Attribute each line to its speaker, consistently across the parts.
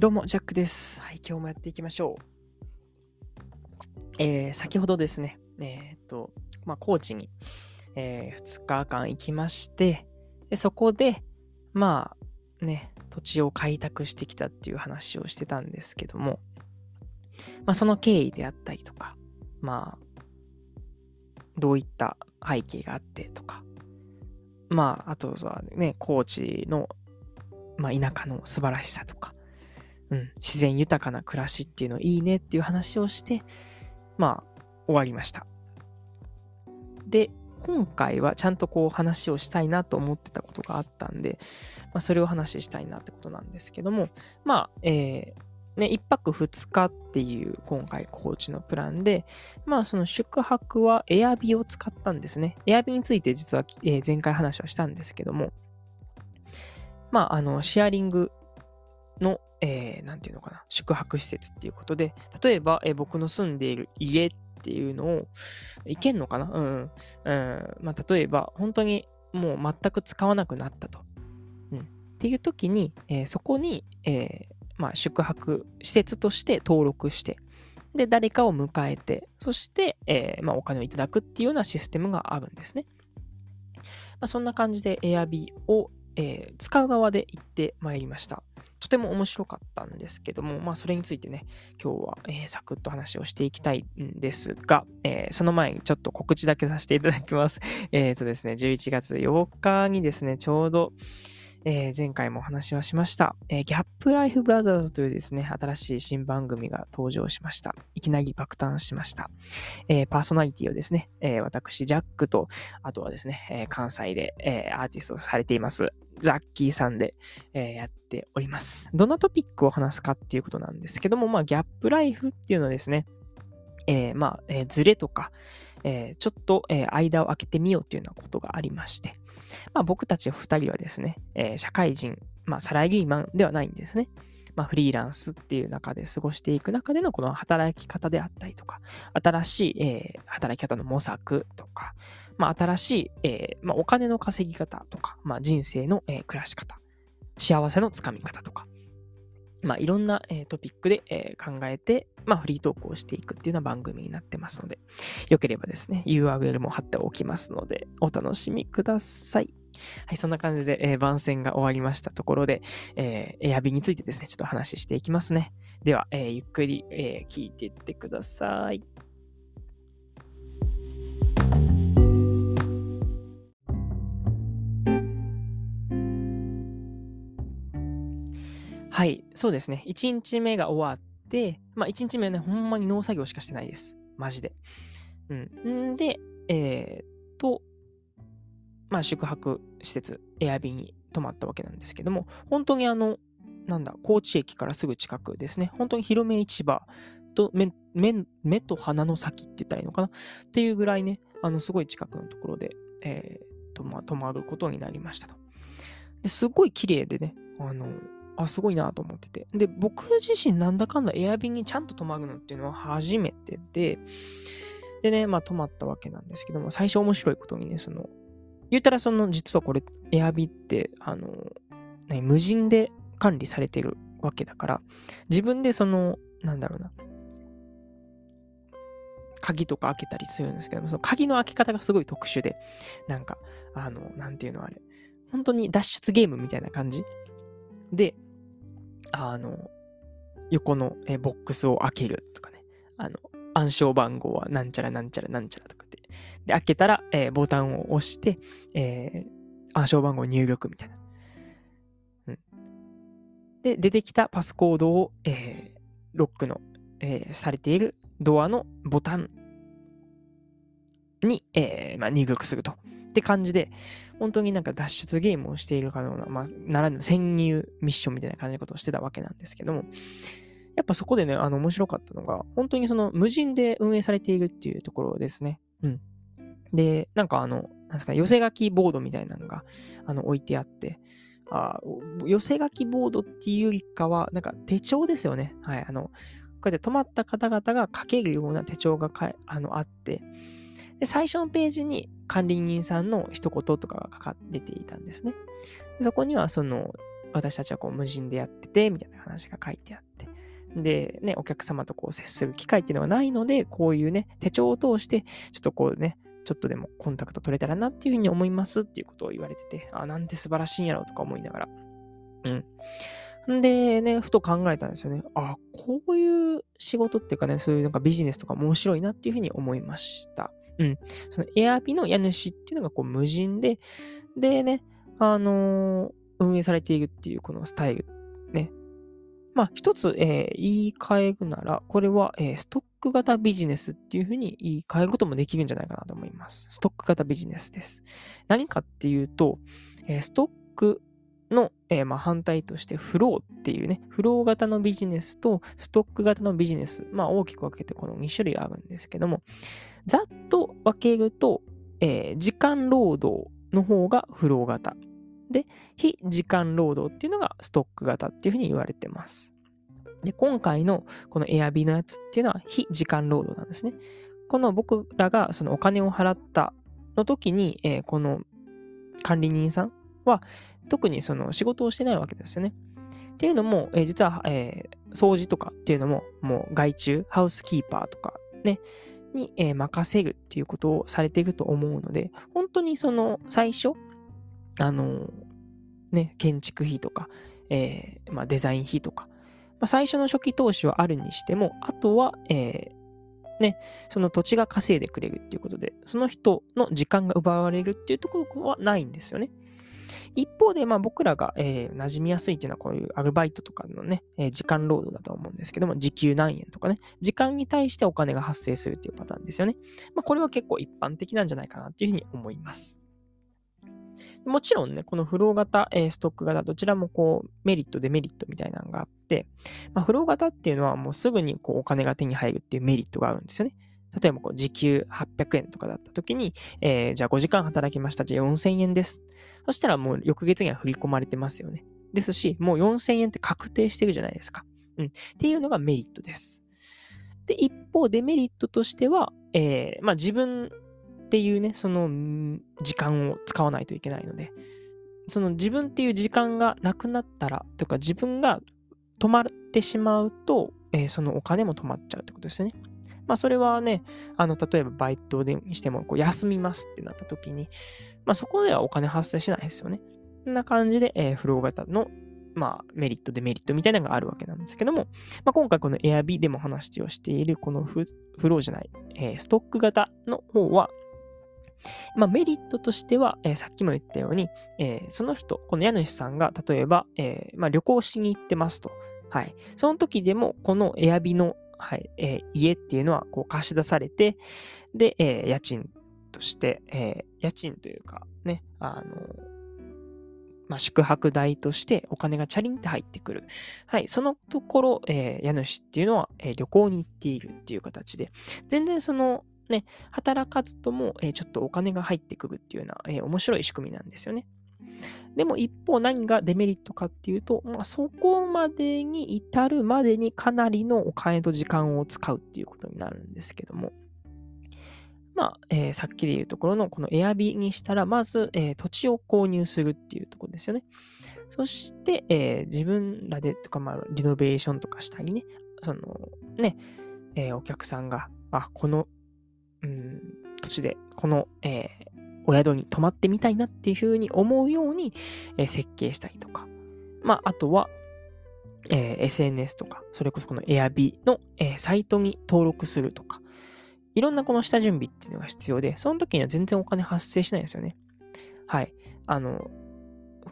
Speaker 1: どうも、ジャックです。はい、今日もやっていきましょう。えー、先ほどですね、えーっと、まあ、高知に、え2日間行きまして、でそこで、まあ、ね、土地を開拓してきたっていう話をしてたんですけども、まあ、その経緯であったりとか、まあ、どういった背景があってとか、まあ、あとはね、高知の、まあ、田舎の素晴らしさとか、うん、自然豊かな暮らしっていうのいいねっていう話をして、まあ、終わりました。で、今回はちゃんとこう話をしたいなと思ってたことがあったんで、まあ、それを話したいなってことなんですけども、まあ、えー、ね、1泊2日っていう今回高知のプランで、まあその宿泊はエアビを使ったんですね。エアビについて実は、え前回話はしたんですけども、まああのシェアリングの、えーなんていうのかな、宿泊施設っていうことで、例えば、えー僕の住んでいる家っていうのを、いけんのかな？うん。うん。まあ、例えば、本当にもう全く使わなくなったと。うん。っていう時に、えーそこに、えーまあ、宿泊施設として登録して、で、誰かを迎えて、そして、えーまあ、お金をいただくっていうようなシステムがあるんですね。まあ、そんな感じで Airb を、えー使う側で行ってまいりました。とても面白かったんですけども、まあ、それについてね、今日は、えーサクッと話をしていきたいんですが、えーその前にちょっと告知だけさせていただきます。えっ、とですね、11月8日にですね、ちょうど、えー前回もお話はしました、えーギャップライフブラザーズというですね、新しい新番組が登場しました。いきなり爆誕しました。えーパーソナリティをですね、えー私、ジャックと、あとはですね、えー関西で、えーアーティストをされています、ザッキーさんで、えーやっております。どんなトピックを話すかっていうことなんですけども、まあ、ギャップライフっていうのはですね、えーまあ、えーズレとか、えーちょっと、えー間を空けてみようっていうようなことがありまして、まあ、僕たち2人はですね、えー社会人、まあ、サラリーマンではないんですね。まあ、フリーランスっていう中で過ごしていく中でのこの働き方であったりとか、新しい、えー働き方の模索とか、まあ、新しい、えーまあ、お金の稼ぎ方とか、まあ、人生の、えー暮らし方、幸せのつかみ方とか、まあ、いろんな、えートピックで、えー考えて、まあ、フリートークをしていくっていうような番組になってますので、よければですね、URL も貼っておきますので、お楽しみください。はい、そんな感じで、えー番宣が終わりましたところで、えー、エアビについてですね、ちょっと話していきますね。では、えーゆっくり、えー聞いていってください。はい、そうですね。1日目が終わって、まあ1日目はね、ほんまに農作業しかしてないです。マジで。うん。んで、えー、っと、まあ宿泊施設、エアビーに泊まったわけなんですけども、本当にあの、なんだ、高知駅からすぐ近くですね。本当に広め市場と目目目と鼻の先って言ったらいいのかな？っていうぐらいね、あの、すごい近くのところで、えー、と、まあ、泊まることになりましたと。ですごい綺麗でね、あの、あ、すごいなと思ってて。で、僕自身なんだかんだエアビにちゃんと泊まるのっていうのは初めてで、でね、まあ泊まったわけなんですけども、最初面白いことにね、その、言ったらその、実はこれ、エアビって、あの、ね、無人で管理されてるわけだから、自分でその、なんだろうな、鍵とか開けたりするんですけども、その鍵の開け方がすごい特殊で、なんか、あの、なんていうのあれ、本当に脱出ゲームみたいな感じで、あの、横のえボックスを開けるとかね、あの、暗証番号はなんちゃらなんちゃらなんちゃらとかで、で、開けたら、えーボタンを押して、えー暗証番号入力みたいな。うん。で、出てきたパスコードを、えーロックの、えされているドアのボタンに、えまあ、入力すると。って感じで、本当になんか脱出ゲームをしているかのような、まあ、ならぬ潜入ミッションみたいな感じのことをしてたわけなんですけども、やっぱそこでね、あの、面白かったのが、本当にその無人で運営されているっていうところですね。うん。で、なんかあの、なんですか、寄せ書きボードみたいなのが、あの、置いてあって、あ寄せ書きボードっていうよりかは、なんか手帳ですよね。はい。あの、こうやって泊まった方々が書けるような手帳があのあって、で、最初のページに管理人さんの一言とかが書かれていたんですね。そこには、その、私たちはこう無人でやってて、みたいな話が書いてあって。で、ね、お客様とこう接する機会っていうのがないので、こういうね、手帳を通して、ちょっとこうね、ちょっとでもコンタクト取れたらなっていうふうに思いますっていうことを言われてて、あ、なんて素晴らしいんやろうとか思いながら。うん。でね、ふと考えたんですよね。あ、こういう仕事っていうかね、そういうなんかビジネスとか面白いなっていうふうに思いました。うん。そのエアビの家主っていうのがこう無人で、でね、あのー、運営されているっていうこのスタイル。ね。まあ、一つ、えー、言い換えるなら、これは、えー、ストック型ビジネスっていうふうに言い換えることもできるんじゃないかなと思います。ストック型ビジネスです。何かっていうと、えー、ストックの、えー、まあ、反対としてフローっていうね、フロー型のビジネスとストック型のビジネス、まあ大きく分けてこの2種類あるんですけども、ざっと分けると、えー、時間労働の方がフロー型。で、非時間労働っていうのがストック型っていうふうに言われてます。で、今回のこのエアビのやつっていうのは非時間労働なんですね。この僕らがそのお金を払ったの時に、えー、この管理人さんは特にその仕事をしてないわけですよね。っていうのも、えー、実は、えー、掃除とかっていうのももう外注、ハウスキーパーとかね、に、え、任せるっていうことをされていくと思うので、本当にその最初、あのね、建築費とか、えー、まあ、デザイン費とか、まあ、最初の初期投資はあるにしても、あとは、えー、ね、その土地が稼いでくれるっていうことで、その人の時間が奪われるっていうところはないんですよね。一方で、まあ、僕らが、えー、馴染みやすいっていうのはこういうアルバイトとかのね、えー、時間労働だと思うんですけども、時給何円とかね、時間に対してお金が発生するっていうパターンですよね。まあ、これは結構一般的なんじゃないかなっていうふうに思います。もちろんね、このフロー型、え、ストック型、どちらもこう、メリット、デメリットみたいなのがあって、まあ、フロー型っていうのはもうすぐにこうお金が手に入るっていうメリットがあるんですよね。例えばこう時給800円とかだった時に、えー、じゃあ5時間働きました。じゃあ4000円です。そしたらもう翌月には振り込まれてますよね。ですし、もう4000円って確定してるじゃないですか。うん。っていうのがメリットです。で、一方、デメリットとしては、えー、まあ自分っていうね、その時間を使わないといけないので、その自分っていう時間がなくなったら、とか自分が止まってしまうと、えー、そのお金も止まっちゃうってことですよね。まあ、それはね、あの、例えばバイトでしても、こう、休みますってなった時に、まあ、そこではお金発生しないですよね。こんな感じで、えー、フロー型の、まあ、メリット、デメリットみたいなのがあるわけなんですけども、まあ、今回この Airb でも話をしている、このフローじゃない、えー、ストック型の方は、まあ、メリットとしては、えー、さっきも言ったように、えー、その人、この家主さんが、例えば、えー、まあ、旅行しに行ってますと。はい。その時でも、このエアビのはい、えー、家っていうのはこう貸し出されて、で、えー、家賃として、えー、家賃というかね、あの、まあ、宿泊代としてお金がチャリンって入ってくる。はい、そのところ、え、家主っていうのは、え、旅行に行っているっていう形で、全然その、ね、働かずとも、え、ちょっとお金が入ってくるっていうような、え、面白い仕組みなんですよね。でも一方何がデメリットかっていうと、まあ、そこまでに至るまでにかなりのお金と時間を使うっていうことになるんですけども、まあ、えー、さっきで言うところのこのエアビーにしたら、まず、えー、土地を購入するっていうところですよね。そして、えー、自分らでとか、まあ、リノベーションとかしたりね、そのね、えお客さんが、あ、この、うん、土地で、この、えお宿に泊まってみたいなっていうふうに思うように、え設計したりとか。まあ、あとは、えー、SNS とか、それこそこの Airb の、えー、サイトに登録するとか、いろんなこの下準備っていうのが必要で、その時には全然お金発生しないですよね。はい。あの、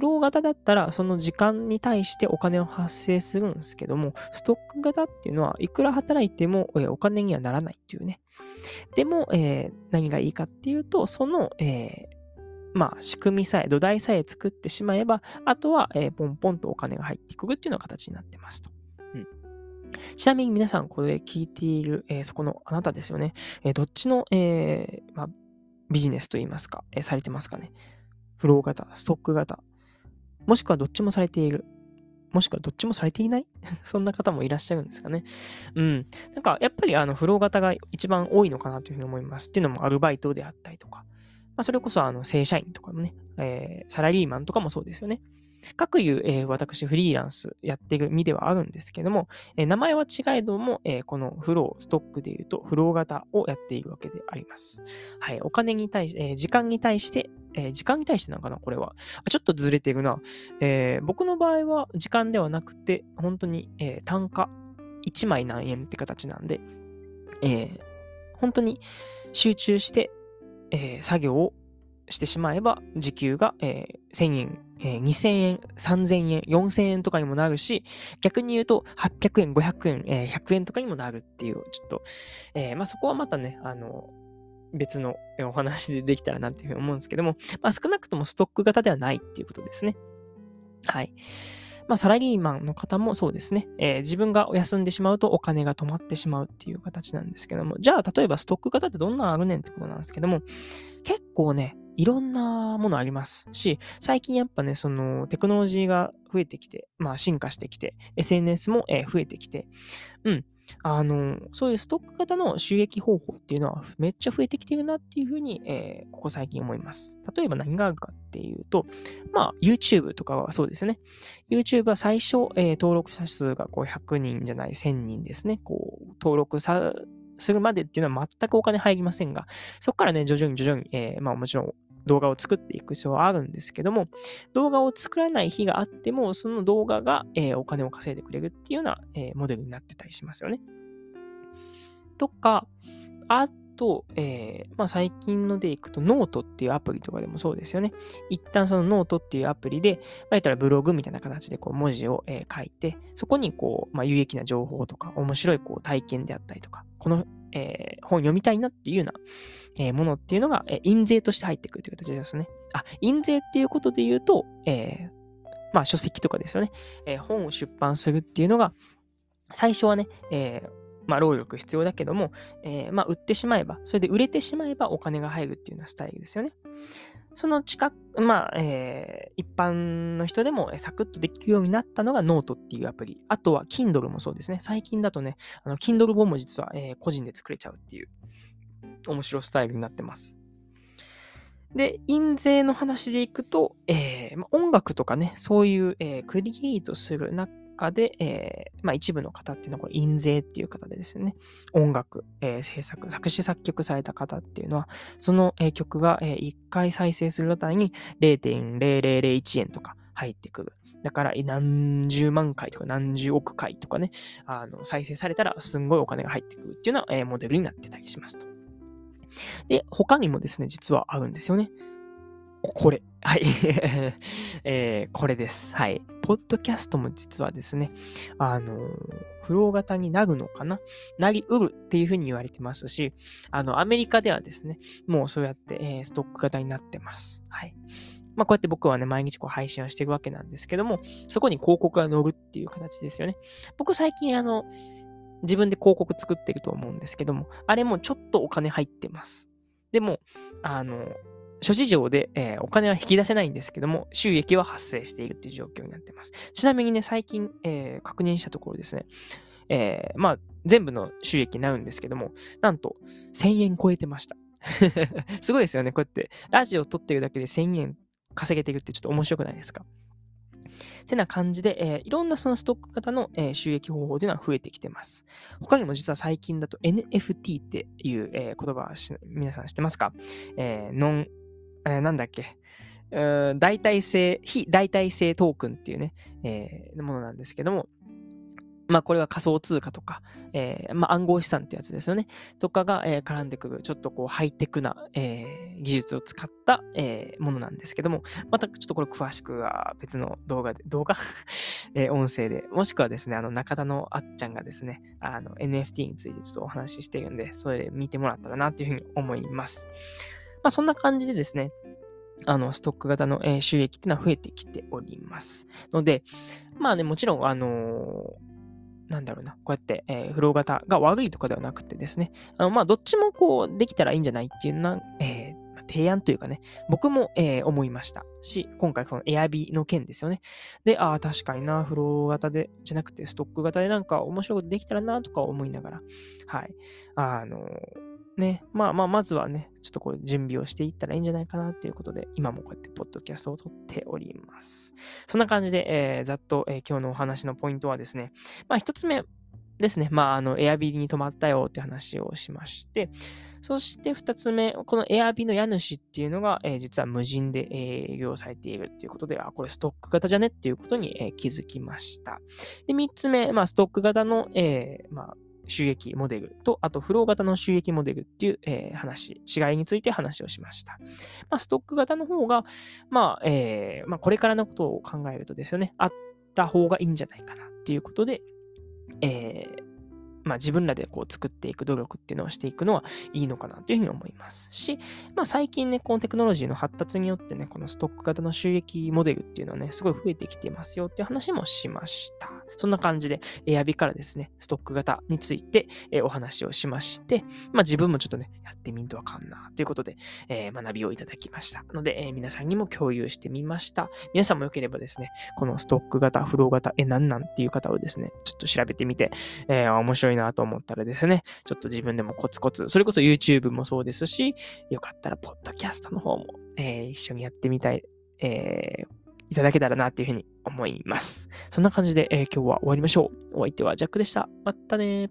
Speaker 1: フロー型だったら、その時間に対してお金を発生するんですけども、ストック型っていうのは、いくら働いても、えお金にはならないっていうね。でも、えー、何がいいかっていうと、その、えー、まあ、仕組みさえ、土台さえ作ってしまえば、あとは、えー、ポンポンとお金が入っていくっていうような形になってますと。うん、ちなみに皆さん、これ聞いている、えー、そこのあなたですよね。えー、どっちの、えまあ、ビジネスといいますか、え、されてますかね。フロー型、ストック型、もしくはどっちもされている。もしくはどっちもされていない？そんな方もいらっしゃるんですかね。うん。なんか、やっぱりあの、フロー型が一番多いのかなというふうに思います。っていうのもアルバイトであったりとか。まあ、それこそあの、正社員とかもね、えー、サラリーマンとかもそうですよね。各いう、えー、私フリーランスやってる身ではあるんですけども、えー、名前は違えども、えー、このフロー、ストックで言うとフロー型をやっているわけであります。はい、お金に対して、え時間に対して、え時間に対してなのかなこれは。ちょっとずれてるな。え僕の場合は時間ではなくて、本当に、え単価1枚何円って形なんで、え本当に集中して、え作業をしてしまえば、時給が、え、1000円、えー、2000円、3000円、4000円とかにもなるし、逆に言うと800円、500円、え、100円とかにもなるっていう、ちょっと、え、まあそこはまたね、あの、別のお話でできたらなっていうふうに思うんですけども、まあ少なくともストック型ではないっていうことですね。はい。まあ、サラリーマンの方もそうですね、えー、自分がお休んでしまうとお金が止まってしまうっていう形なんですけども、じゃあ、例えばストック型ってどんなのあるねんってことなんですけども、結構ね、いろんなものありますし、最近やっぱね、そのテクノロジーが増えてきて、まあ進化してきて、SNS も、え増えてきて、うん。あの、そういうストック型の収益方法っていうのはめっちゃ増えてきてるなっていうふうに、えー、ここ最近思います。例えば何があるかっていうと、まあ YouTube とかはそうですね。YouTube は最初、えー、登録者数がこう100人じゃない1000人ですね。こう登録さするまでっていうのは全くお金入りませんが、そこからね、徐々に徐々に、えー、まあもちろん動画を作っていく必要はあるんですけども、動画を作らない日があっても、その動画が、えー、お金を稼いでくれるっていうような、えー、モデルになってたりしますよね。とか、あと、えー、まあ、最近のでいくと、ノートっていうアプリとかでもそうですよね。一旦そのノートっていうアプリで、まあ、ったらブログみたいな形でこう文字を、え、書いて、そこにこう、まあ、有益な情報とか、面白いこう体験であったりとか、このえー、本読みたいなっていうような、えー、ものっていうのが、えー、印税として入ってくるという形ですね。あ、印税っていうことで言うと、えー、まあ書籍とかですよね。えー、本を出版するっていうのが、最初はね、えー、まあ、労力必要だけども、えー、まあ、売ってしまえば、それで売れてしまえばお金が入るっていうようなスタイルですよね。その近く、まあ、えー、一般の人でもサクッとできるようになったのがノートっていうアプリ。あとは Kindle もそうですね。最近だとね、あの Kindle 本も実は、えー、個人で作れちゃうっていう面白スタイルになってます。で、印税の話でいくと、えー、音楽とかね、そういう、えー、クリエイトする中中で、えー、まあ、一部の方っていうのは、印税っていう形でですね、音楽、えー、制作、作詞作曲された方っていうのは、その、えー、曲が、え1回再生するあたりに0.0001円とか入ってくる。だから何十万回とか何十億回とかね、あの再生されたらすんごいお金が入ってくるっていうような、えモデルになってたりしますと。で、他にもですね、実はあるんですよね。これ。はい。えー、これです。はい。ポッドキャストも実はですね、あのー、フロー型になるのかな？なりうるっていうふうに言われてますし、あの、アメリカではですね、もうそうやって、えー、ストック型になってます。はい。まあ、こうやって僕はね、毎日こう配信をしていくわけなんですけども、そこに広告が乗るっていう形ですよね。僕最近あの、自分で広告作ってると思うんですけども、あれもちょっとお金入ってます。でも、あの、諸事情で、えー、お金は引き出せないんですけども、収益は発生しているっていう状況になっています。ちなみにね、最近、えー、確認したところですね、えー、まあ、全部の収益になるんですけども、なんと、1000円超えてました。すごいですよね。こうやって、ラジオを撮ってるだけで1000円稼げてるってちょっと面白くないですか？てな感じで、えー、いろんなそのストック型の、えー、収益方法というのは増えてきてます。他にも実は最近だと NFT っていう、えー、言葉は皆さん知ってますか、えー、ノンえー、なんだっけ、代替性、非代替性トークンっていうね、えー、ものなんですけども、まあこれは仮想通貨とか、えー、まあ暗号資産ってやつですよね。とかが、えー、絡んでくる、ちょっとこうハイテクな、えー、技術を使った、えー、ものなんですけども、またちょっとこれ詳しくは別の動画で、動画？えー、音声で、もしくはですね、あの中田のあっちゃんがですね、あの NFT についてちょっとお話ししてるんで、それで見てもらったらなっていうふうに思います。まあ、そんな感じでですね、あの、ストック型の、え、収益っていうのは増えてきております。ので、まあね、もちろん、あのーなんだろうな、こうやって、えー、フロー型が悪いとかではなくてですね、あのまあ、どっちもこう、できたらいいんじゃないっていうな、えー、提案というかね、僕も、えー、思いましたし、今回このエアビーの件ですよね。で、ああ、確かにな、フロー型で、じゃなくてストック型でなんか面白いことできたらなとか思いながら、はい。あのね、まあまあ、まずはね、ちょっとこう準備をしていったらいいんじゃないかなということで、今もこうやってポッドキャストを撮っております。そんな感じで、えー、ざっと、えー、今日のお話のポイントはですね、まあ一つ目ですね、まああの、エアビーに泊まったよって話をしまして、そして2つ目、このエアビの家主っていうのが、えー、実は無人で営業されているっていうことで、あ、これストック型じゃねっていうことに、えー、気づきました。で、3つ目、まあ、ストック型の、えー、まあ、収益モデルと、あとフロー型の収益モデルっていう、えー、話、違いについて話をしました。まあ、ストック型の方が、まあ、えー、まあ、これからのことを考えるとですよね、あった方がいいんじゃないかなっていうことで、えー、まあ、自分らでこう作っていく努力っていうのをしていくのはいいのかなというふうに思いますし、まあ、最近ね、このテクノロジーの発達によってね、このストック型の収益モデルっていうのはね、すごい増えてきていますよっていう話もしました。そんな感じで、エアビからですね、ストック型について、え、お話をしまして、まあ、自分もちょっとね、やってみんとわかんなということで、えー、学びをいただきました。ので、えー、皆さんにも共有してみました。皆さんもよければですね、このストック型、フロー型、え、なんなんっていう方をですね、ちょっと調べてみて、えー、面白いなと思ったらですね、ちょっと自分でもコツコツ、それこそ YouTube もそうですし、よかったらポッドキャストの方も、えー、一緒にやってみたい、えー、いただけたらなっていうふうに思います。そんな感じで、えー、今日は終わりましょう。お相手はジャックでした。またね